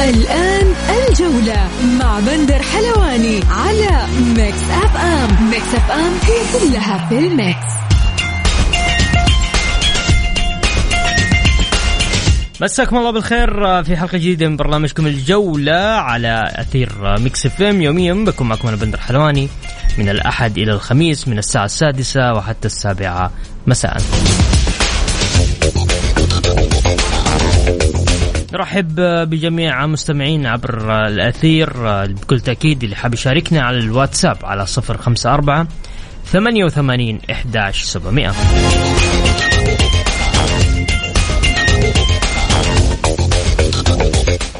الآن الجولة مع بندر حلواني على Mix FM Mix FM هي كلها في ال mix. مساكم الله بالخير في حلقة جديدة من برنامجكم الجولة على أثير Mix FM يوميا بكون معكم أنا بندر حلواني من الأحد إلى الخميس من الساعة السادسة وحتى السابعة مساء. نرحب بجميع مستمعين عبر الأثير بكل تأكيد اللي حاب يشاركنا على الواتساب على صفر خمسة أربعة ثمانية وثمانين إحداش سبعمائة.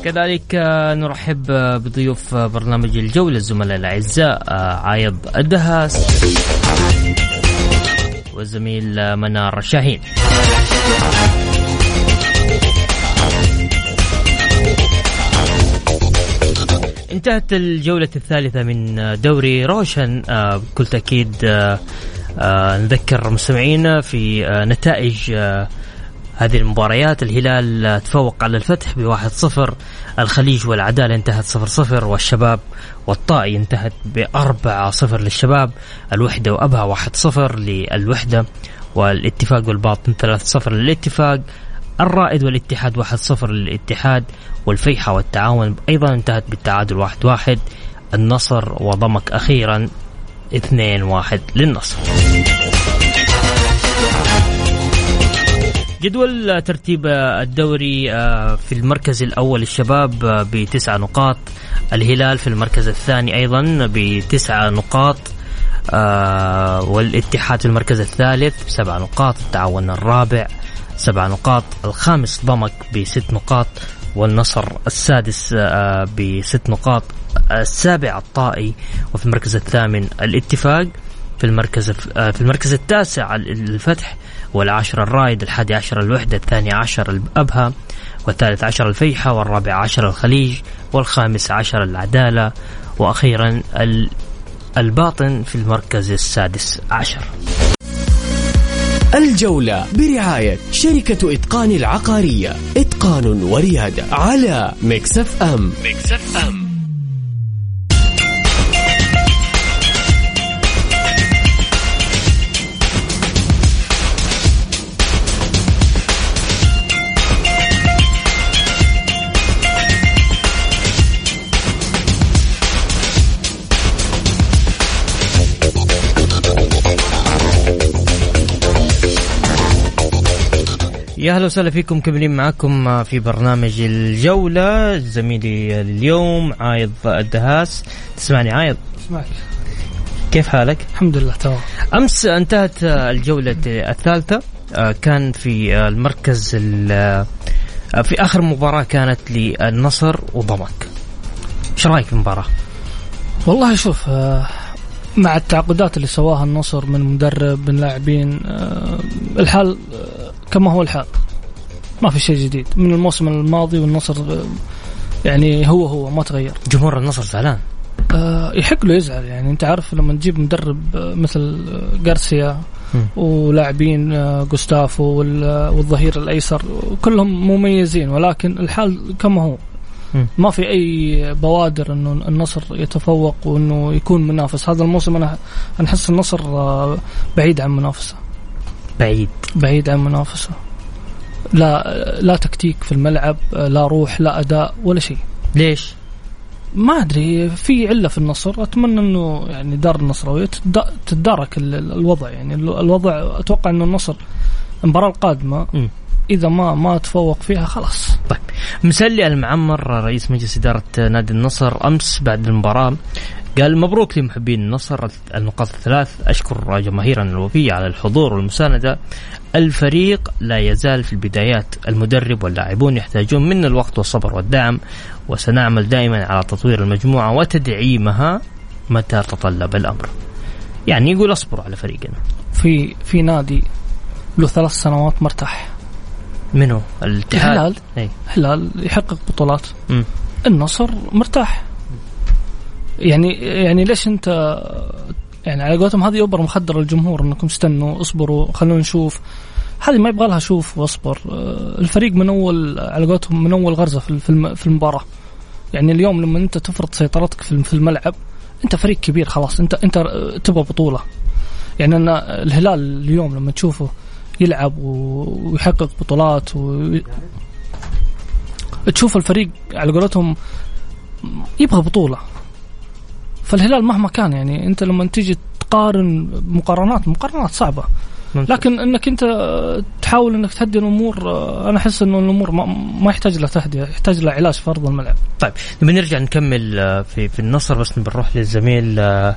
كذلك نرحب بضيوف برنامج الجولة الزملاء الأعزاء عايض الدهاس والزميل منار شاهين. انتهت الجولة الثالثة من دوري روشن. بكل تأكيد نذكر مستمعينا في نتائج هذه المباريات. الهلال تفوق على الفتح بواحد صفر. الخليج والعدالة انتهت صفر صفر والشباب والطائي انتهت بأربعة صفر للشباب. الوحدة وأبها واحد صفر للوحدة والاتفاق والباطن ثلاث صفر للاتفاق. الرائد والاتحاد واحد صفر للاتحاد والفيحة والتعاون أيضا انتهت بالتعادل واحد واحد. النصر وضمك أخيرا اثنين واحد للنصر. جدول ترتيب الدوري في المركز الأول الشباب بتسع نقاط. الهلال في المركز الثاني أيضا بتسع نقاط. والاتحاد في المركز الثالث بسبع نقاط. التعاون الرابع. سبع نقاط الخامس ضمك بست نقاط والنصر السادس بست نقاط السابع الطائي وفي المركز الثامن الاتفاق في المركز في المركز التاسع الفتح والعاشر الرائد الحادي عشر الوحدة الثاني عشر الأبها والثالث عشر الفيحة والرابع عشر الخليج والخامس عشر العدالة وأخيرا الباطن في المركز السادس عشر. الجولة برعاية شركة إتقان العقارية. إتقان وريادة على Mix FM. Mix FM. يا أهلا وسهلا فيكم مكملين معكم في برنامج الجولة. زميلي اليوم عايض الدهاس. تسمعني عايض؟ اسمعك كيف حالك؟ الحمد لله تمام. أمس انتهت الجولة الثالثة. كان في المركز في آخر مباراة كانت للنصر وضمك. إيش رأيك في المباراة؟ والله شوف مع التعاقدات اللي سواها النصر من مدرب من لاعبين الحال كما هو الحال. ما في شيء جديد. من الموسم الماضي والنصر يعني هو هو ما تغير. جمهور النصر زعلان. أه يحق له يزعل. يعني انت عارف لما تجيب مدرب مثل جارسيا ولاعبين جوستافو والظهير الايسر كلهم مميزين ولكن الحال كما هو. ما في أي بوادر إنه النصر يتفوق وإنه يكون منافس. هذا الموسم أنا أحس النصر بعيد عن منافسة. بعيد. بعيد عن منافسه لا لا تكتيك في الملعب لا روح لا أداء ولا شيء. ليش؟ ما أدري في علة في النصر. أتمنى إنه يعني دار النصراويه تتدارك الوضع. يعني الوضع أتوقع إنه النصر المباراة القادمة م. إذا ما ما تفوق فيها خلاص. طيب. مسلي المعمر رئيس مجلس إدارة نادي النصر أمس بعد المباراة قال مبروك لمحبين النصر. النقاط الثلاث أشكر جماهيرنا الوفية على الحضور والمساندة. الفريق لا يزال في البدايات. المدرب واللاعبون يحتاجون منا الوقت والصبر والدعم. وسنعمل دائما على تطوير المجموعة وتدعيمها متى تطلب الأمر. يعني يقول اصبروا على فريقنا. في في نادي له ثلاث سنوات مرتاح. منو؟ الاتحاد؟ الهلال. أي. هلال يحقق بطولات. مم. النصر مرتاح. يعني يعني ليش انت يعني على قولتهم هذه اوبر مخدر للجمهور انكم استنوا اصبروا خلونا نشوف. هذه ما يبغى لها شوف واصبر. آه، الفريق من أول على قولتهم من أول غرزة في في الم- في المباراة. يعني اليوم لما انت تفرض سيطرتك في الملعب انت فريق كبير خلاص انت انت تبغى بطولة. يعني أنا الهلال اليوم لما تشوفه يلعب ويحقق بطولات و... تشوف الفريق على قولتهم يبغى بطولة. فالهلال مهما كان يعني انت لما تيجي تقارن مقارنات مقارنات صعبة ممتاز. لكن انك انت تحاول انك تهدي الأمور أنا احس انه الأمور ما, ما يحتاج لها تهدئة يحتاج لها علاج في أرض الملعب طيب لما نرجع نكمل آه، في في النصر بس بنروح للزميل آه،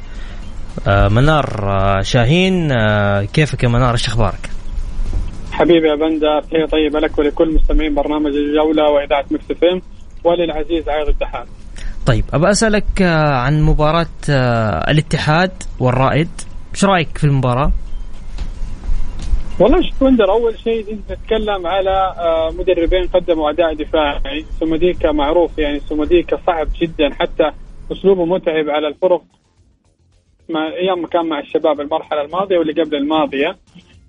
آه، منار شاهين كيفك يا منار إيش أخبارك؟ حبيبي يا بندا تحية طيبة لك ولكل مستمعين برنامج الجولة وإذاعة مكس وللعزيز عايض التحاد طيب ابى أسألك آه، عن مباراة آه، الاتحاد والرائد إيش رأيك في المباراة؟ والله شوف أول شيء أنت تتكلم على آه، مدربين قدموا أداء دفاعي سومديكا معروف يعني سومديكا صعب جدا حتى أسلوبه متعب على الفرق ما أيام ما كان مع الشباب المرحلة الماضية واللي قبل الماضية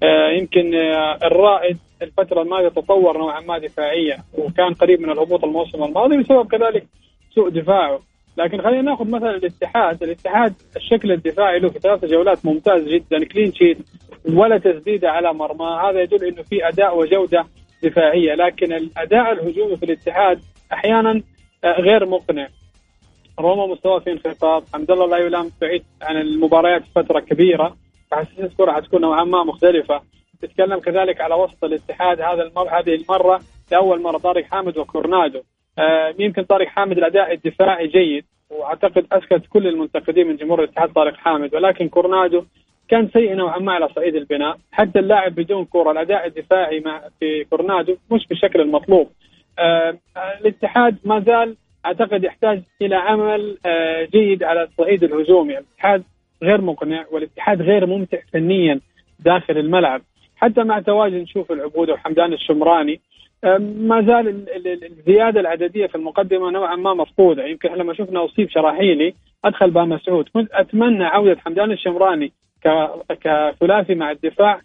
آه، يمكن آه، الرائد الفترة الماضية تطور نوعا ما دفاعيا وكان قريب من الهبوط الموسم الماضي بسبب كذلك سوء دفاعه لكن خلينا ناخذ مثلا الاتحاد، الاتحاد الشكل الدفاعي له في ثلاث جولات ممتاز جدا. كلين شيت ولا تسديده على مرمى، هذا يدل إنه في أداء وجودة دفاعية، لكن الأداء الهجومي في الاتحاد أحيانا آه، غير مقنع. روما مستواه في انخفاض، حمد الله لا يلام بعيد عن المباريات فترة كبيرة، فحسيت الكرة حتكون نوعا ما مختلفة. تتكلم كذلك على وسط الاتحاد. هذا المر... هذه المرة لأول مرة طارق حامد وكورنادو. آه، يمكن طارق حامد؟ الأداء الدفاعي جيد وأعتقد أسكت كل المنتقدين من جمهور الاتحاد طارق حامد ولكن كورنادو كان سيء نوعا ما على صعيد البناء. حتى اللاعب بدون كره الأداء الدفاعي مع في كورنادو مش بالشكل المطلوب. آه، الاتحاد ما زال أعتقد يحتاج إلى عمل آه، جيد على الصعيد الهجومي. الاتحاد غير مقنع والاتحاد غير ممتع فنيا داخل الملعب. حتى مع تواجد نشوف العبود وحمدان الشمراني ما زال ال- ال- ال- الزيادة العددية في المقدمة نوعا ما مفقودة. يمكن لما شفنا أصيب شراحيلي أدخل با مسعود. كنت أتمنى عودة حمدان الشمراني كثلاثي مع الدفاع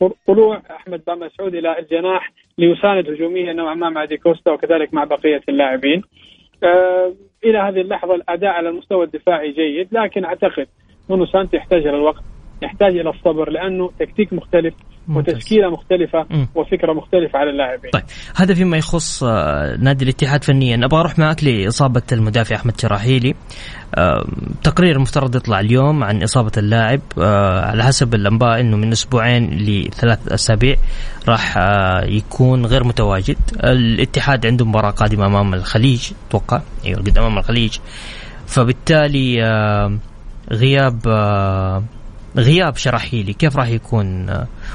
وطلوع أحمد با مسعود إلى الجناح ليساند هجوميا نوعا ما مع ديكوستا وكذلك مع بقية اللاعبين. آه، إلى هذه اللحظة الأداء على المستوى الدفاعي جيد لكن أعتقد نونو سانتو يحتاج إلى الوقت يحتاج إلى الصبر لأنه تكتيك مختلف. وتشكيلة مختلفة. وفكرة مختلفة على اللاعبين. طيب هذا فيما يخص آه، نادي الاتحاد فنيا. أبغى أروح معك لإصابة المدافع أحمد شراحيلي. تقرير مفترض يطلع اليوم عن إصابة اللاعب. آه، على حسب الانباء إنه من أسبوعين لثلاث أسابيع راح آه، يكون غير متواجد. الاتحاد عنده مباراة قادمة أمام الخليج أتوقع. أيوه قد أمام الخليج. فبالتالي غياب غياب شراحيلي كيف راح يكون؟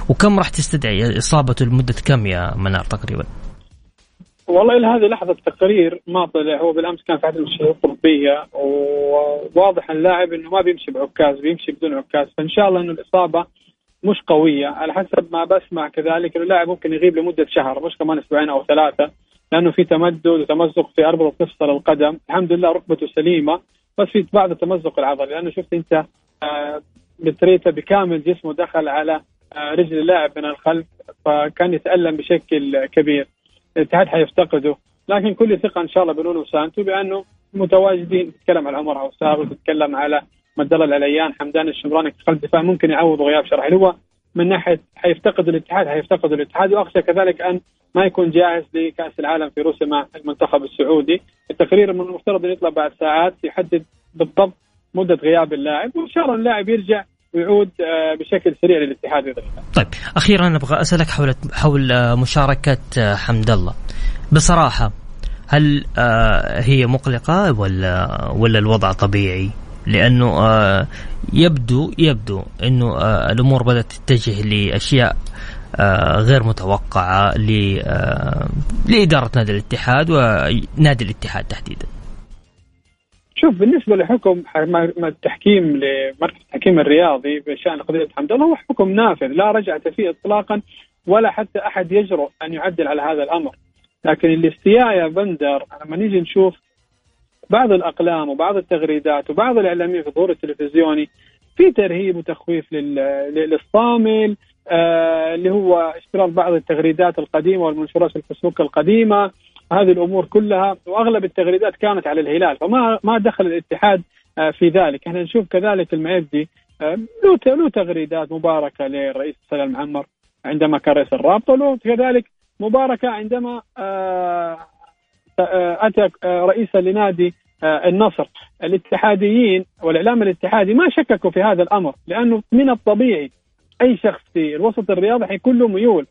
وكم راح تستدعي اصابته لمدة كم يا منار تقريبا؟ والله إلى هذه لحظه التقرير ما طلع. هو بالأمس كان في أحد المستشفيات الطبية وواضح اللاعب إنه ما بيمشي بعكاز بيمشي بدون عكاز. فإن شاء الله إنه الإصابة مش قوية. على حسب ما بسمع كذلك إنه اللاعب ممكن يغيب لمدة شهر مش كمان أسبوعين أو ثلاثة لأنه في تمدد وتمزق في أربطة مفصل القدم. الحمد لله ركبته سليمة بس في بعض التمزق العضلي. لأنه شفت أنت آه، بتريته بكامل جسمه دخل على آه، رجل اللاعب من الخلف فكان يتألم بشكل كبير. الاتحاد حيفتقده. لكن كل ثقة إن شاء الله بنونو سانتو بأنه متواجدين تتكلم على عمر عوسار وتتكلم على مد الله العليان حمدان الشمراني في قلب الدفاع ممكن يعوض غياب شرحي هو من ناحية حيفتقد الاتحاد حيفتقد الاتحاد. وأخشى كذلك أن ما يكون جاهز لكأس العالم في روسيا مع المنتخب السعودي. التقرير من المفترض انه يطلع بعد ساعات يحدد بالضبط مدة غياب اللاعب وإن شاء الله اللاعب يرجع ويعود آه، بشكل سريع للاتحاد باذن طيب أخيرا أبغى أسألك حول حول آه، مشاركة آه، حمد الله. بصراحة هل هي مقلقة ولا ولا الوضع طبيعي؟ لأنه آه يبدو يبدو أنه آه الأمور بدأت تتجه لأشياء آه غير متوقعة آه لإدارة نادي الاتحاد ونادي الاتحاد تحديدا. شوف بالنسبة لحكم التحكيم لمركز التحكيم الرياضي بشأن قضية حمد الله هو حكم نافذ لا رجعه فيه اطلاقا ولا حتى أحد يجرؤ أن يعدل على هذا الأمر. لكن الاستياء يا بندر لما نيجي نشوف بعض الأقلام وبعض التغريدات وبعض الإعلاميين في الظهور التلفزيوني في ترهيب وتخويف للصامل آه اللي هو اشتراط بعض التغريدات القديمة والمنشورات في الفيسبوك القديمة. هذه الأمور كلها وأغلب التغريدات كانت على الهلال فما ما دخل الاتحاد آه في ذلك. إحنا نشوف كذلك المعدي آه له له تغريدات مباركة للرئيس سلام معمر عندما كان رئيس الرابطة وله كذلك مباركة عندما آه، أتى رئيسا لنادي النصر. الاتحاديين والإعلام الاتحادي ما شككوا في هذا الأمر لأنه من الطبيعي أي شخص في الوسط الرياضي حيكون له ميول.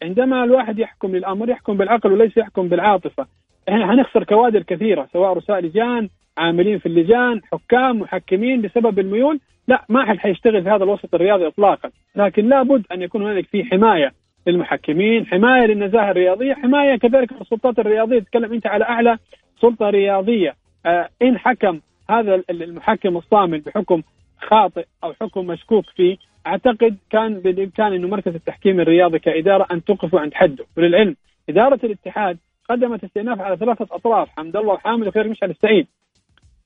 فعندما الواحد يحكم للأمر يحكم بالعقل وليس يحكم بالعاطفة. إحنا حنخسر كوادر كثيرة سواء رؤساء لجان عاملين في اللجان حكام محكمين بسبب الميول. لا ما حد حيشتغل في هذا الوسط الرياضي اطلاقا. لكن لابد أن يكون هنالك في حماية للمحكمين حماية للنزاهة الرياضية حماية كذلك للسلطات الرياضية. تتكلم أنت على أعلى سلطة رياضية. آه إن حكم هذا المحكم الصامل بحكم خاطئ أو حكم مشكوك فيه أعتقد كان بالإمكان إنه مركز التحكيم الرياضي كإدارة أن توقفه عند حده. وللعلم إدارة الاتحاد قدمت استئناف على ثلاثة أطراف حمد الله وحامد وخير مشعل السعيد.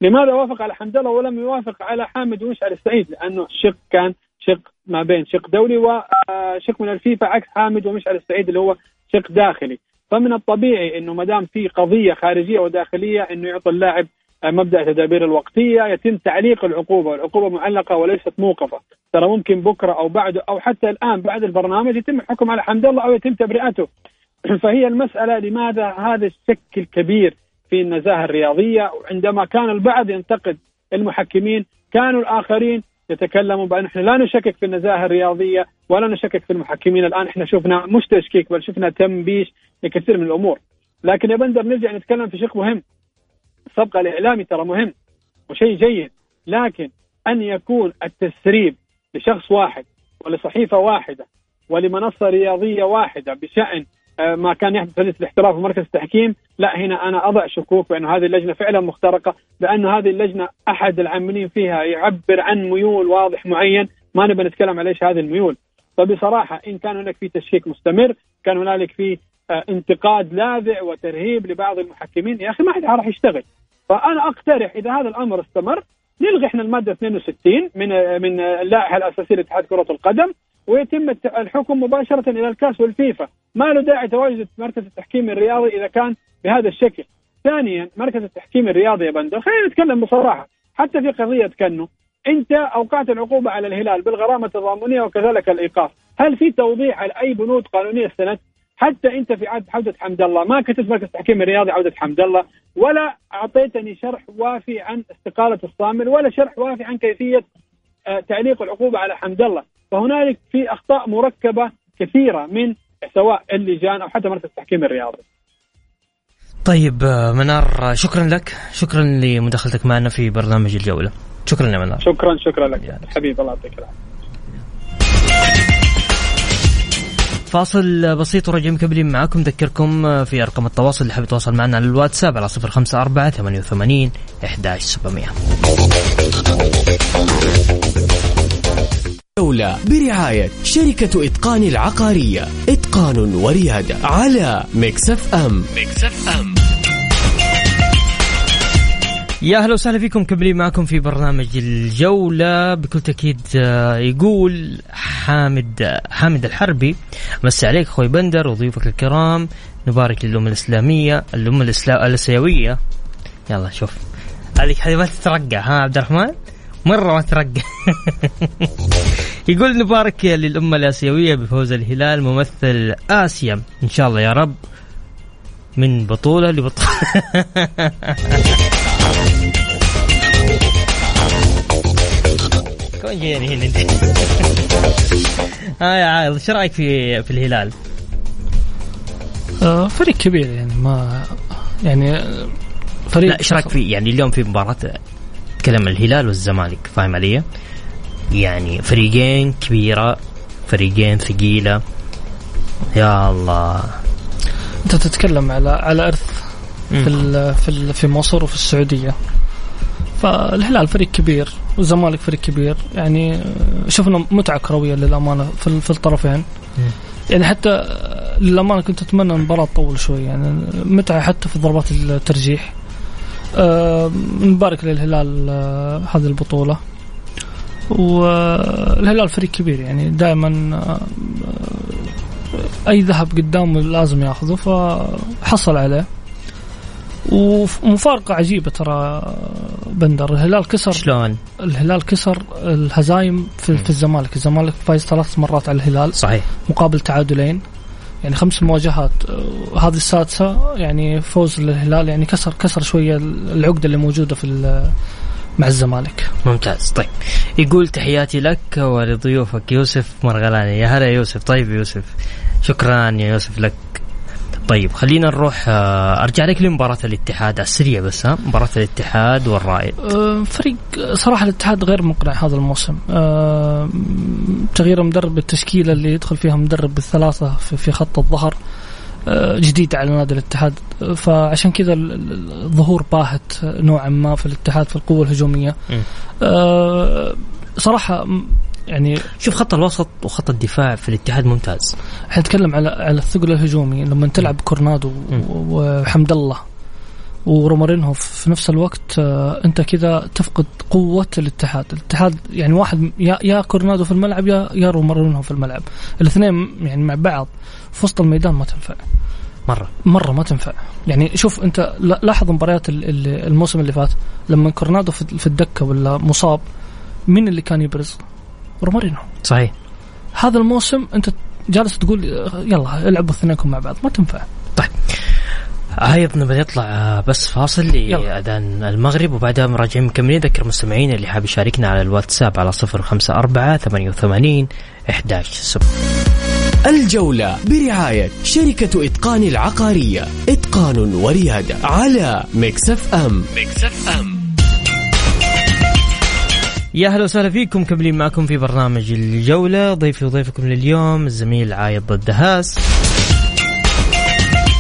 لماذا وافق على حمد الله ولم يوافق على حامد ومشعل السعيد؟ لأنه الشق كان شق ما بين شق دولي وشق من الفيفا عكس حامد ومشعل السعيد اللي هو شق داخلي. فمن الطبيعي إنه ما دام في قضية خارجية وداخلية إنه يعطي اللاعب مبدأ تدابير الوقتية يتم تعليق العقوبة. والعقوبه معلقة وليست موقفة. ترى ممكن بكرة أو بعده أو حتى الآن بعد البرنامج يتم الحكم على حمد الله أو يتم تبرئته. فهي المسألة لماذا هذا الشك الكبير في النزاهة الرياضية؟ وعندما كان البعض ينتقد المحكمين كانوا الآخرين يتكلموا بأن إحنا لا نشكك في النزاهة الرياضية ولا نشكك في المحكمين. الآن إحنا شفنا مش تشكيك بل شفنا تنبيش لكثير من الأمور. لكن يا بندر نرجع نتكلم في شق مهم. السبق الإعلامي ترى مهم وشيء جيد لكن أن يكون التسريب لشخص واحد ولصحيفة واحدة ولمنصة رياضية واحدة بشأن آه، ما كان يحدث في الاحتراف ومركز التحكيم لا هنا أنا أضع شكوك بأن هذه اللجنة فعلا مخترقة لأن هذه اللجنة أحد العاملين فيها يعبر عن ميول واضح معين ما نبي نتكلم على إيش هذه الميول. فبصراحة إن كان هناك في تشكيك مستمر كان هنالك في آه، انتقاد لاذع وترهيب لبعض المحكمين يا أخي ما حد راح يشتغل. فأنا أقترح إذا هذا الأمر استمر نلغي إحنا المادة 62 من من اللائحة الأساسية لاتحاد كرة القدم ويتم الحكم مباشرة إلى الكاس والفيفا. ما له داعي تواجد مركز التحكيم الرياضي إذا كان بهذا الشكل. ثانيا مركز التحكيم الرياضي يا بندر خلينا نتكلم بصراحة. حتى في قضية كنو أنت اوقعت العقوبة على الهلال بالغرامة التضامنيه وكذلك الإيقاف. هل في توضيح على اي بنود قانونية استندت حتى انت في عهد عودة حمد الله ما كتبت مركز التحكيم الرياضي عودة حمد الله ولا أعطيتني شرح وافي عن استقالة الصامل ولا شرح وافي عن كيفية آه، تعليق العقوبة على حمد الله. فهنالك في أخطاء مركبة كثيرة من سواء اللجان أو حتى مركز التحكيم الرياضي. طيب آه، منار شكرا لك. شكرا لمداخلتك معنا في برنامج الجولة. شكرا يا منار. شكرا شكرا لك. حبيبي الله يعطيك العافية. فاصل بسيط ورجع مكملين معاكم. ذكركم آه، في أرقام التواصل اللي حاب يتواصل معنا على الواتساب على 054 88 11700 الجولة برعاية شركة إتقان العقارية. إتقان وريادة على Mix FM. Mix FM. يا أهلا وسهلا فيكم كملين معكم في برنامج الجولة. بكل تأكيد آه، يقول حامد حامد الحربي مسي عليك أخوي بندر وضيوفك الكرام نبارك للأمة الإسلامية الأمة الآسيوية. يلا شوف. هذيك هذه ما تترقع ها عبد الرحمن؟ مرة ما ترقع يقول نبارك للأمة الآسيوية بفوز الهلال ممثل آسيا. إن شاء الله يا رب من بطولة لبطولة. جايين هنا انت ها يا عايض إيش رأيك في في الهلال؟ آه فريق كبير يعني ما يعني فريق لا إيش رأيك في يعني اليوم في مباراة تكلم الهلال والزمالك فاهم علي؟ يعني فريقين كبيرة فريقين ثقيلة يا الله أنت تتكلم على على إرث في في في مصر وفي السعودية فالهلال فريق كبير والزمالك فريق كبير. يعني شفنا متعة كروية للأمانة في, في الطرفين. يعني حتى للأمانة كنت أتمنى المباراه تطول شوي. يعني متعة حتى في ضربات الترجيح. أه نبارك للهلال أه هذه البطولة. والهلال فريق كبير. يعني دائما أه أي ذهب قدامه لازم ياخذه. فحصل عليه. ومفارقة عجيبة ترى بندر. الهلال كسر شلون؟ الهلال كسر الهزايم في, في الزمالك، الزمالك فايز ثلاث مرات على الهلال. صحيح. مقابل تعادلين. يعني خمس مواجهات. هذه السادسة يعني فوز للهلال يعني كسر كسر شوية العقدة اللي موجودة في مع الزمالك. ممتاز. طيب يقول تحياتي لك ولضيوفك يوسف مرغلاني. يا هلا يوسف. طيب يوسف شكرا يا يوسف لك. طيب خلينا نروح آه، أرجع لك لمباراة الاتحاد على السريع بس ها مباراة الاتحاد والرائد. أه، فريق صراحة الاتحاد غير مقنع هذا الموسم. أه، تغيير مدرب التشكيلة اللي يدخل فيها مدرب بالثلاثه في خط الظهر جديد على نادي الاتحاد. فعشان كذا الظهور باهت نوعا ما في الاتحاد في القوة الهجومية. صراحة يعني شوف خط الوسط وخط الدفاع في الاتحاد ممتاز. إحنا نتكلم على على الثقل الهجومي لما تلعب كورنادو وحمد الله ورومارينهو في نفس الوقت آه، أنت كذا تفقد قوة الاتحاد، الاتحاد يعني واحد يا يا كورنادو في الملعب يا يا رومارينهو في الملعب، الاثنين يعني مع بعض في وسط الميدان ما تنفع. مرة. مرة ما تنفع، يعني شوف أنت لاحظ مباريات الموسم اللي فات لما كورنادو في الدكة ولا مصاب مين اللي كان يبرز؟ رومارينو صحيح. هذا الموسم أنت جالس تقول يلا العبوا اثنينكم مع بعض ما تنفع. طيب. هاي نبغى نطلع بس فاصل لأذان المغرب وبعدها راجعين مكملين. ذكر المستمعين اللي حاب يشاركنا على الواتساب على صفر خمسة أربعة ثمانية وثمانين إحداش سبعة الجولة برعاية شركة إتقان العقارية. إتقان وريادة على Mix FM. Mix FM. يا أهلا وسهلا فيكم كملين معكم في برنامج الجولة. ضيفي وضيفكم لليوم الزميل عايض الدهاس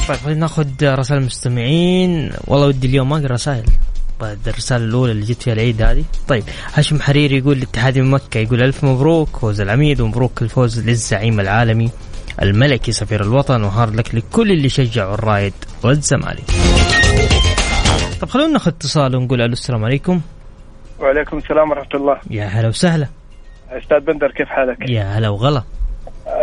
طيب خلينا ناخذ رسائل المستمعين. والله ودي اليوم ما أقرأ رسائل. بعد الرسالة الأولى اللي جت فيها العيد هذه. طيب هاشم حريري يقول الاتحاد من مكة يقول ألف مبروك فوز العميد ومبروك الفوز للزعيم العالمي الملكي سفير الوطن. و hard luck لكل اللي شجعوا الرائد والزمالك. طب خلونا ناخذ اتصال ونقول ألو السلام عليكم. وعليكم السلام ورحمة الله. يا هلا وسهلا. أستاذ بندر كيف حالك؟ يا هلا وغلا.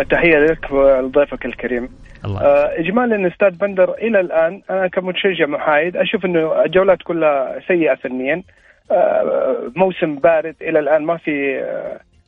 تحية لك ولضيفك الكريم. الله. أه، إجمالا أستاذ بندر إلى الآن أنا كمتشجع محايد أشوف أنه الجولات كلها سيئة فنيا. أه، موسم بارد إلى الآن ما في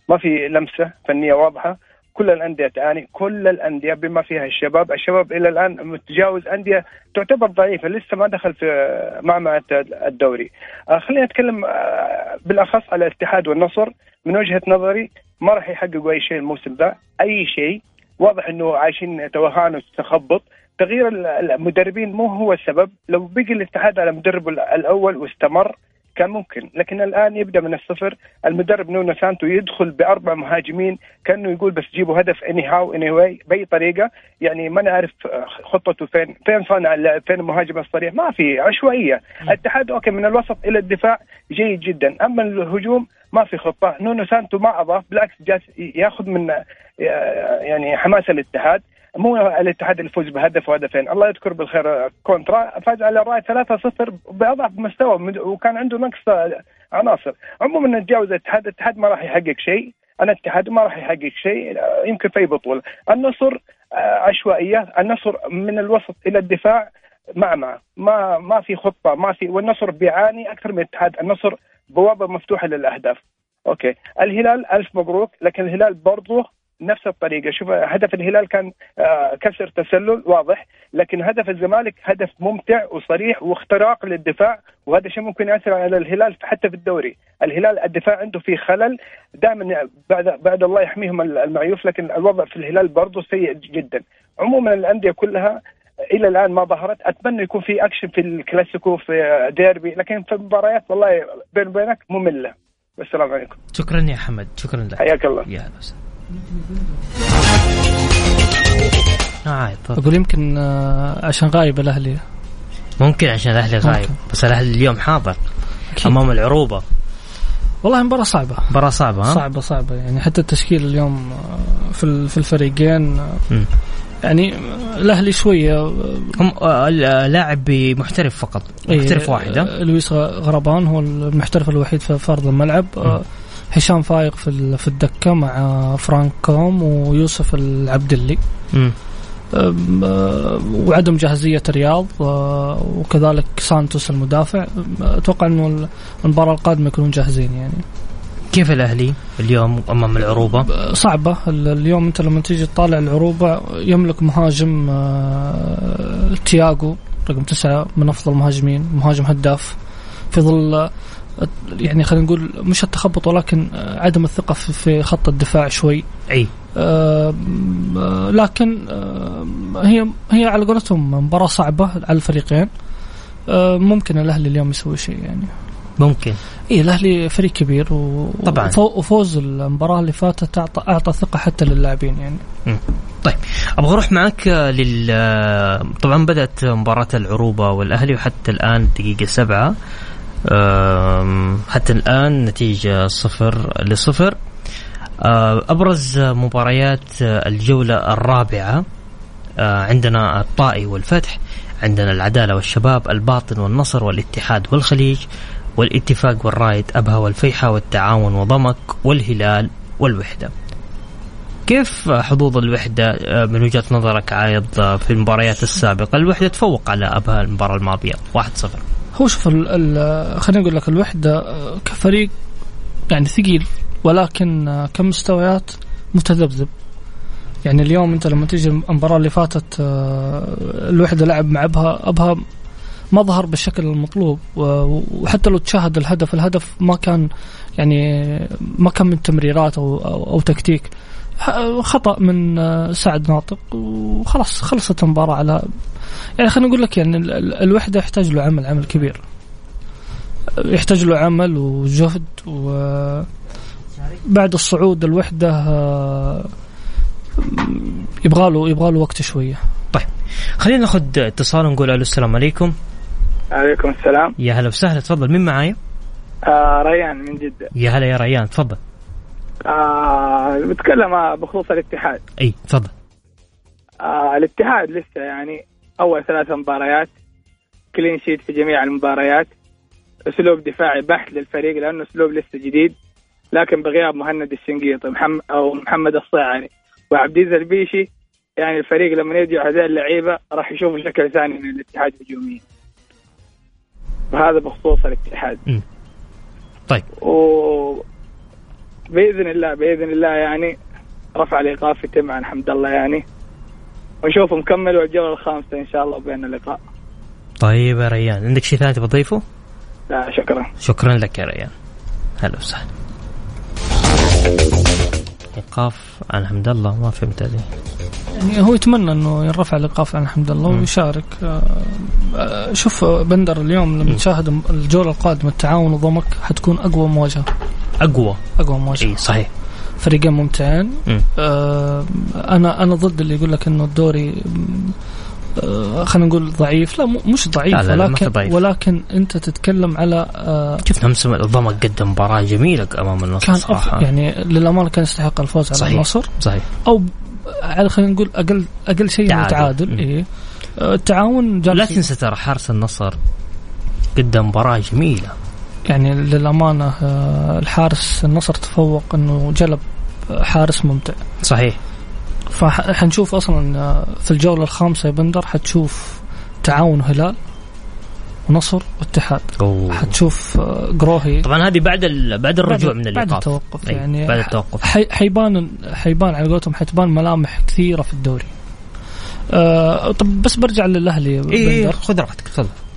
ما في لمسة فنية واضحة. كل الأندية تعاني كل الأندية بما فيها الشباب، الشباب إلى الآن متجاوز أندية تعتبر ضعيفة لسه ما دخل في معمعة الدوري. آه خلينا نتكلم آه بالأخص على الاتحاد والنصر. من وجهة نظري ما راح يحققوا أي شيء الموسم ذا، أي شيء. واضح إنه عايشين توهان وتخبط تغيير المدربين مو هو السبب. لو بقي الاتحاد على مدربه الأول واستمر كان ممكن. لكن الآن يبدأ من الصفر. المدرب نونو سانتو يدخل بأربع مهاجمين كأنه يقول بس جيبوا هدف anyhow anyway بأي طريقة. يعني ما نعرف خطته فين. فين صانع اللعب فين المهاجم الصريح. ما في. عشوائية. الاتحاد okay من الوسط إلى الدفاع جيد جدا. أما الهجوم ما في خطة. نونو سانتو ما أضاف. بالعكس جالس ياخذ من يعني حماس الاتحاد. مو الاتحاد اللي فوز بهدف وهدفين. الله يذكر بالخير كونترا فاز على الراي 3-0 بأضعف مستوى وكان عنده نقص عناصر. عموما نتجاوز الاتحاد الاتحاد ما راح يحقق شيء. أنا الاتحاد ما راح يحقق شيء يمكن في بطولة. النصر آه، عشوائية. النصر من الوسط إلى الدفاع معمعة ما ما في خطة ما في والنصر بيعاني أكثر من الاتحاد. النصر بوابة مفتوحة للأهداف. أوكي. الهلال ألف مبروك. لكن الهلال برضه نفس الطريقة. شوف هدف الهلال كان آه، كسر تسلل واضح لكن هدف الزمالك هدف ممتع وصريح واختراق للدفاع وهذا شيء ممكن يأثر على الهلال حتى في الدوري. الهلال الدفاع عنده فيه خلل دائما بعد بعد الله يحميهم المعيوف لكن الوضع في الهلال برضه سيء جدا. عموما الأندية كلها إلى الآن ما ظهرت. أتمنى يكون في أكشن في الكلاسيكو في ديربي لكن في المباريات والله بين وبينك مملة. والسلام عليكم. شكرا يا حمد. شكرا لك. حياك الله. يا هلا وسهلا. آه أقول يمكن آه، عشان غايب الأهلي. ممكن عشان الأهلي غايب بس الأهلي اليوم حاضر. أكيد. أمام العروبة. والله مباراة صعبة. مباراة صعبة ها؟ صعبة صعبة. يعني حتى التشكيل اليوم آه، في في الفريقين م. يعني الأهلي شوية هم لاعب محترف فقط. محترف إيه واحد لويس غربان هو المحترف الوحيد في أرض الملعب. م. هشام فايق في في الدكة مع فرانك كوم ويوسف العبدلي. وعدم جاهزية رياض وكذلك سانتوس المدافع. أتوقع أنه المباراة القادمة يكونون جاهزين يعني. كيف الأهلي اليوم أمام العروبة؟ صعبة. اليوم أنت لما تيجي تطالع العروبة يملك مهاجم تياغو رقم تسعة من أفضل المهاجمين مهاجم هداف. في ظل يعني خلينا نقول مش التخبط ولكن عدم الثقة في خط الدفاع شوي. أي. آه لكن آه هي هي على قولتهم مباراة صعبة على الفريقين. آه ممكن الأهلي اليوم يسوي شيء يعني. ممكن. إي الأهلي فريق كبير و... طبعا. وفوز المباراة اللي فاتت اعطى أعطى ثقة حتى للاعبين يعني. م. طيب أبغى أروح معك لل طبعا بدأت مباراة العروبة والأهلي وحتى الآن دقيقة سبعة. حتى الآن نتيجة صفر لصفر. أبرز مباريات الجولة الرابعة عندنا الطائي والفتح عندنا العدالة والشباب الباطن والنصر والاتحاد والخليج والاتفاق والرايد أبها والفيحة والتعاون وضمك والهلال والوحدة. كيف حظوظ الوحدة؟ آه، من وجهة نظرك عايض آه، في المباريات السابقة؟ الوحدة تفوق على أبها المباراة الماضية 1-0 هو شوف خليني أقول لك الوحدة آه، كفريق يعني ثقيل ولكن كمستويات متذبذب. يعني اليوم أنت لما تيجي المباراة اللي فاتت الوحدة لعب مع أبها أبها ما ظهر بالشكل المطلوب وحتى لو تشاهد الهدف الهدف ما كان يعني ما كان من تمريرات أو أو, أو تكتيك. خطأ من سعد ناطق. وخلاص خلصت المباراة على يعني خلينا نقول لك يعني الوحدة يحتاج له عمل عمل كبير. يحتاج له عمل وجهد و بعد الصعود الوحدة يبغى له يبغى له وقت شوية. طيب خلينا ناخذ اتصال ونقول ألو السلام عليكم. عليكم السلام. يا هلا وسهلا تفضل. مين معايا؟ آه ريان من جدة. يا هلا يا ريان تفضل. آه بتكلم بخصوص الاتحاد. أي تفضل. آه الاتحاد لسه يعني أول ثلاث مباريات كلين شيت في جميع المباريات. أسلوب دفاعي بحت للفريق لأنه أسلوب لسه جديد لكن بغياب مهند الشنقيطي محمد أو محمد الصيعاني وعبد البيشي يعني الفريق لما يرجع هذول اللعيبة راح يشوفوا شكل ثاني من الاتحاد هجوميا وهذا بخصوص الاتحاد. م. طيب. و بإذن الله بإذن الله يعني رفع الايقاف يتم عن حمد الله يعني. ونشوف مكمل والجولة الخامسة إن شاء الله بين اللقاء. طيب يا ريان عندك شيء ثاني تبغى تضيفه؟ لا شكرا. شكرا لك يا ريان. هلا وسهلا. ايقاف عن حمد الله ما فهمت عليه. يعني هو يتمنى إنه يرفع الايقاف عن حمد الله ويشارك. آه، آه، شوف بندر اليوم لما تشاهد الجولة القادمة التعاون وضمك حتكون أقوى مواجهة. أقوى. أقوى مواجهه إي صحيح. فريقين ممتعين آه أنا أنا ضد اللي يقول لك إنه الدوري آه خلينا نقول ضعيف. لا مش ضعيف لا لا ولكن ضعيف. ولكن أنت تتكلم على آه شفنا امس الضمك قدم مباراة جميلة أمام النصر كان صراحة. يعني للأمانة كان يستحق الفوز على صحيح. النصر. صحيح. أو على خلينا نقول أقل أقل شيء تعادل, تعادل. إيه. التعاون لا تنسى ترى حارس النصر قدم مباراة جميلة. يعني للأمانة آه، الحارس النصر تفوق إنه جلب حارس ممتع. صحيح. فحنشوف أصلا آه، في الجولة الخامسة يا بندر حتشوف تعاون هلال ونصر واتحاد. أوه. حتشوف قروهي آه، طبعا هذه بعد بعد الرجوع من الايقاف بعد التوقف يعني بعد التوقف. حيبان حيبان على قولتهم حتبان ملامح كثيرة في الدوري. آه طب بس برجع للأهلي إيه خذ راحتك تفضل. آه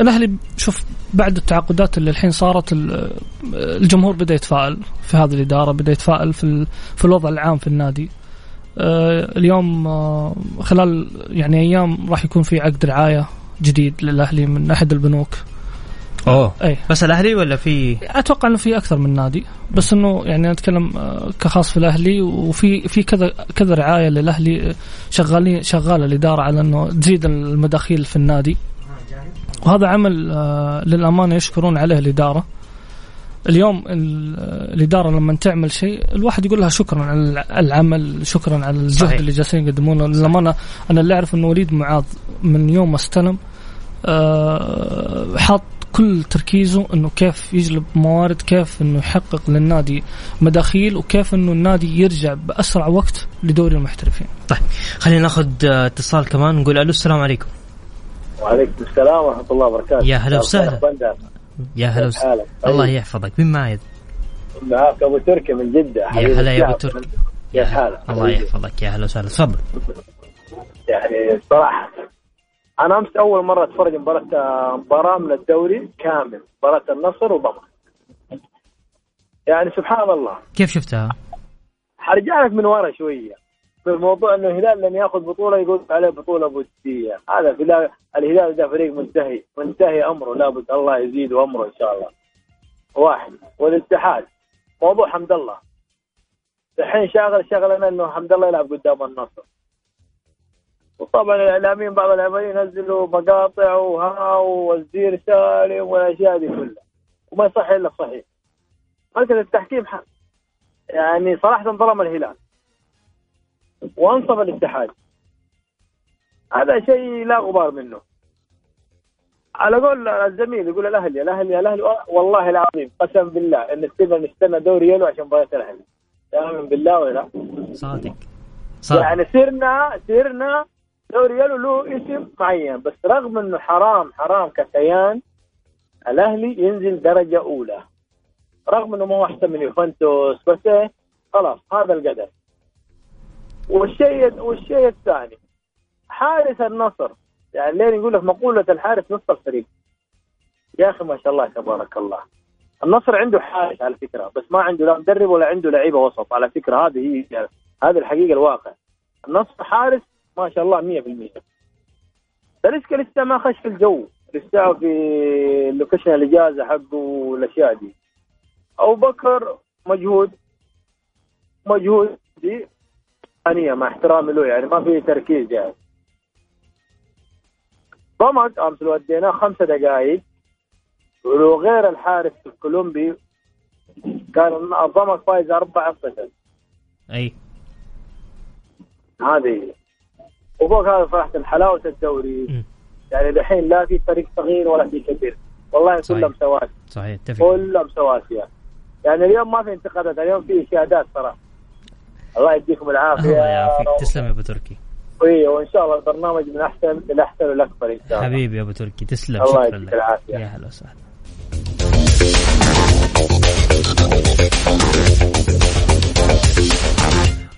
الأهلي شوف بعد التعاقدات اللي الحين صارت الجمهور بدأ يتفائل في هذه الإدارة بدأ يتفائل في في الوضع العام في النادي. آه اليوم آه خلال يعني أيام راح يكون في عقد رعاية جديد للأهلي من أحد البنوك. أوه. أي. بس الأهلي ولا في؟ أتوقع إنه في أكثر من نادي. بس إنه يعني أتكلم آه، كخاص في الأهلي وفي في كذا كذا رعاية للأهلي شغالين شغالة الإدارة على إنه تزيد المداخيل في النادي. وهذا عمل آه، للأمانة يشكرون عليه الإدارة اليوم الإدارة لما تعمل شيء الواحد يقول لها شكرا على العمل شكرا على الجهد صحيح. اللي جالسين يقدمونه للأمانة أنا اللي أعرف إنه وليد معاذ من يوم ما استلم آه، حط كل تركيزه إنه كيف يجلب موارد كيف إنه يحقق للنادي مداخيل وكيف إنه النادي يرجع بأسرع وقت لدوري المحترفين. طيب خلينا ناخذ اتصال كمان نقول ألو السلام عليكم. وعليكم السلام ورحمة الله وبركاته. يا هلا وسهلا. يا هلا وسهلا. الله يحفظك. مين معي؟ معك أبو تركي من جدة. يا هلا يا أبو تركي. يا هلا. الله يحفظك. يا هلا وسهلا. تفضل. يعني صراحة أنا أمس أول مرة أتفرج مباراة مباراة من الدوري كامل. مباراة النصر وضمك يعني سبحان الله. كيف شفتها؟ حرجع لك من ورا شوية. في الموضوع انه الهلال لم يأخذ بطولة يقول عليه بطولة وديه هذا الهلال الهلال ده فريق منتهي منتهي أمره. لابد الله يزيد أمره إن شاء الله. واحد. والاتحاد. موضوع حمد الله. الحين شاغل شغلنا إنه حمد الله يلعب قدام النصر. وطبعا الإعلاميين بعض الاعلاميين ينزلوا مقاطع وها والزير سالم والأشياء دي كلها. وما يصح إلا الصحيح مركز التحكيم حق. يعني صراحة ظلم الهلال. وانصف الاتحاد. هذا شيء لا غبار منه. على قول الزميل يقول الأهلي الأهلي الأهلي والله العظيم قسم بالله إن استنى نستنى دوري يلو عشان مباراة الأهلي. امن بالله ولا؟ صادق. صادق. يعني سرنا سرنا دوري يلو له اسم معين بس رغم إنه حرام حرام ككيان الأهلي ينزل درجة أولى. رغم إنه ما هو أحسن من يوفنتوس بس إيه خلاص هذا القدر. والشيء والشيء الثاني حارس النصر. يعني لين يقول لك مقولة الحارس نصف الفريق يا أخي ما شاء الله تبارك الله. النصر عنده حارس على فكرة بس ما عنده لا مدرب ولا عنده لعيبة وسط. على فكرة هذه هي يعني هذه الحقيقة الواقع. النصر حارس ما شاء الله 100% تاليسكا لسه ما خش في الجو. لسه في اللوكيشن الإجازة حقه والأشياء دي. أبو بكر مجهود. مجهود. دي ثانية مع احترامي له يعني ما في تركيز يعني. ضمك امس لو اديناه خمسة دقائق ولو غير الحارس الكولومبي كان الضمك فايز 4 0 أي. هذه. وفوق هذا صراحة حلاوة الدوري. يعني دحين لا في فريق صغير ولا في كبير. والله كلهم سواسي صحيح اتفق. كلهم سواسية يعني. اليوم ما في انتقادات اليوم في اشادات صراحة. الله يديكم العافية. الله يعافيك. تسلم يا أبو تركي. اي وإن شاء الله البرنامج من أحسن إلى أحسن والاكبر إن شاء الله. حبيبي يا أبو تركي تسلم. الله يديك العافية. يا هلا وسهلا.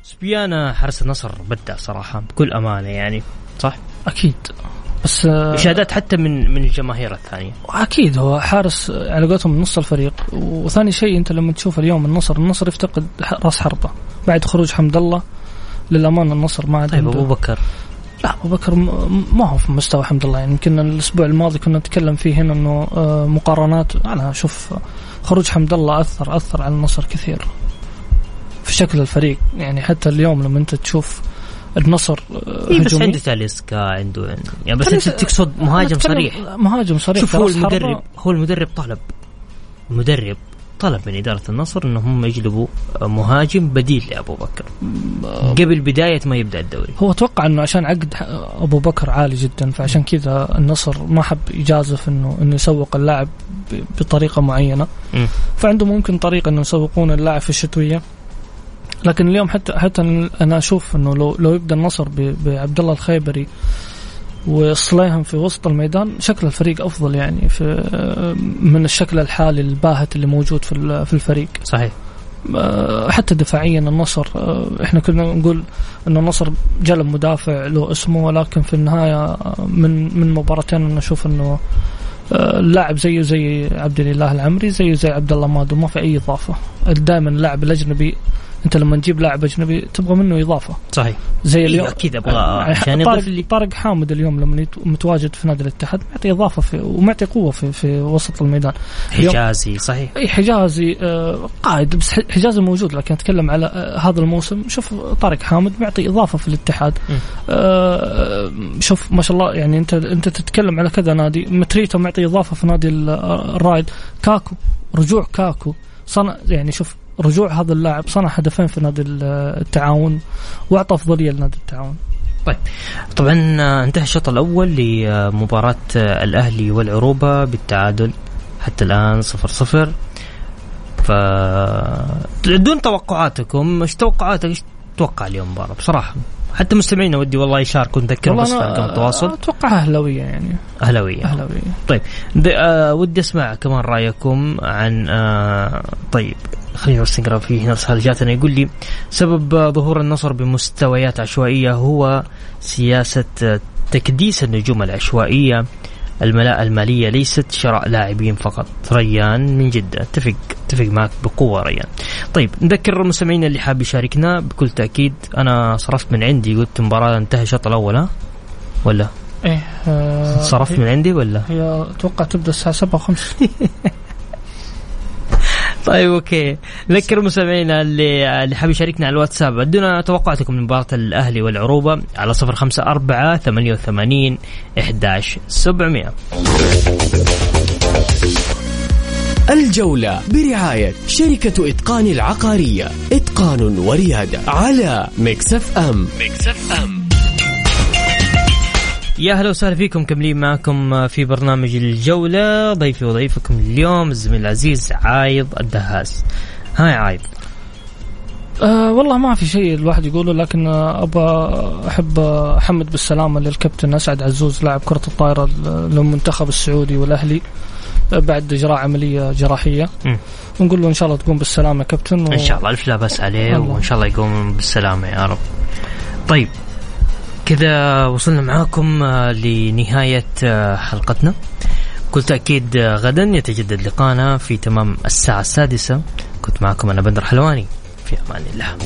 سبيانا حرس النصر بدع صراحة بكل أمانة يعني صح؟ أكيد. بس إشادات حتى من من الجماهير الثانية. أكيد هو حارس على قولتهم من نص الفريق. وثاني شيء أنت لما تشوف اليوم النصر النصر يفتقد راس حربة. بعد خروج حمد الله للأمانة النصر ما عاد طيب أبو بكر؟ لا أبو بكر ما هو في مستوى حمد الله. يعني يمكن الأسبوع الماضي كنا نتكلم فيه هنا إنه آه، مقارنات أنا أشوف خروج حمد الله أثر أثر على النصر كثير في شكل الفريق. يعني حتى اليوم لما أنت تشوف النصر إيه بس عنده تاليسكا عنده يعني. بس أنت تقصد مهاجم صريح. مهاجم صريح شوف هو المدرب هو المدرب طلب المدرب طلب من إدارة النصر أنهم يجلبوا مهاجم بديل لأبو بكر. قبل بداية ما يبدأ الدوري. هو توقع أنه عشان عقد أبو بكر عالي جدا فعشان كذا النصر ما حب يجازف أنه أنه يسوق اللاعب بطريقة معينة. م. فعنده ممكن طريقة أنه يسوقون اللاعب في الشتوية. لكن اليوم حتى حتى أنا أشوف إنه لو لو يبدأ النصر بعبد الله الخيبري وصليهم في وسط الميدان شكل الفريق أفضل يعني في من الشكل الحالي الباهت اللي موجود في في الفريق. صحيح. آه، حتى دفاعيا النصر آه، إحنا كنا نقول إنه النصر جلب مدافع له اسمه ولكن في النهاية آه، من من مباراتين أنا أشوف إنه اللاعب زيه زي عبد الإله العمري زيه زي عبد الله مادو ما في أي إضافة. دائما اللاعب الأجنبي انت لما تجيب لاعب اجنبي تبغى منه اضافة. صحيح. زي إيه، اليوم. أكيد أبغى. عشان طارق, يضيف لي. طارق حامد اليوم لما متواجد في نادي الاتحاد معطي إضافة في ومعطي قوة في في وسط الميدان. حجازي صحيح. اي حجازي آه، قائد. بس حجازي موجود لكن أتكلم على آه، هذا الموسم. شوف طارق حامد معطي إضافة في الاتحاد. آه، شوف ما شاء الله يعني انت أنت تتكلم على كذا نادي. متريتا معطي إضافة في نادي ال- الرايد كاكو رجوع كاكو. صنع يعني شوف رجوع هذا اللاعب صنع هدفين في نادي ال- التعاون وأعطى أفضلية لنادي التعاون. طبعا آه، انتهى الشوط الأول لمباراة آه، الأهلي والعروبة بالتعادل حتى الآن صفر صفر. ف دون توقعاتكم إيش توقعاتك؟ إيش تتوقع اليوم مباراة؟ بصراحة. حتى مستمعينا ودي والله يشاركوا نذكرهم بس في أرقام التواصل. أتوقع أهلاوية يعني. أهلاوية. أهلاوية. طيب آه ودي أسمع كمان رأيكم عن آه طيب خلينا بس نقرأ في هنا رسالة جاتنا يقول لي سبب ظهور النصر بمستويات عشوائية هو سياسة آه، تكديس النجوم العشوائية الملاءة المالية ليست شراء لاعبين فقط. ريان من جدة. اتفق. اتفق معك بقوة ريان. طيب نذكر المستمعين اللي حاب يشاركنا. بكل تأكيد أنا صرفت من عندي. قلت المباراة انتهى الشوط الأول ها؟ ولا؟ إيه آه، صرفت من عندي ولا؟ هي أتوقع تبدأ الساعة 7 5 طيب أوكي. نذكر مستمعينا اللي اللي حاب يشاركنا على الواتساب. ادونا توقعاتكم من مباراة الأهلي والعروبة على صفر خمسة أربعة ثمانية وثمانين إحداش سبعمية. الجولة برعاية شركة إتقان العقارية. إتقان وريادة على Mix FM. Mix FM. يا أهلا وسهلا فيكم كملين معكم في برنامج الجولة ضيفي وضيفكم اليوم الزميل العزيز عايض الدهاس هاي عايض أه والله ما في شيء الواحد يقوله لكن ابى أحب أحمد بالسلامة للكابتن أسعد عزوز لاعب كرة الطائره للمنتخب السعودي والأهلي بعد إجراء عملية جراحية مم. ونقول له إن شاء الله تقوم بالسلامة كابتن و... إن شاء الله ألف لا باس عليه الله. وإن شاء الله يقوم بالسلامة يا رب. طيب كذا وصلنا معاكم آه، لنهاية آه، حلقتنا. بكل تاكيد آه، غدا يتجدد لقانا في تمام الساعة السادسة كنت معكم أنا بندر حلواني في أمان الله.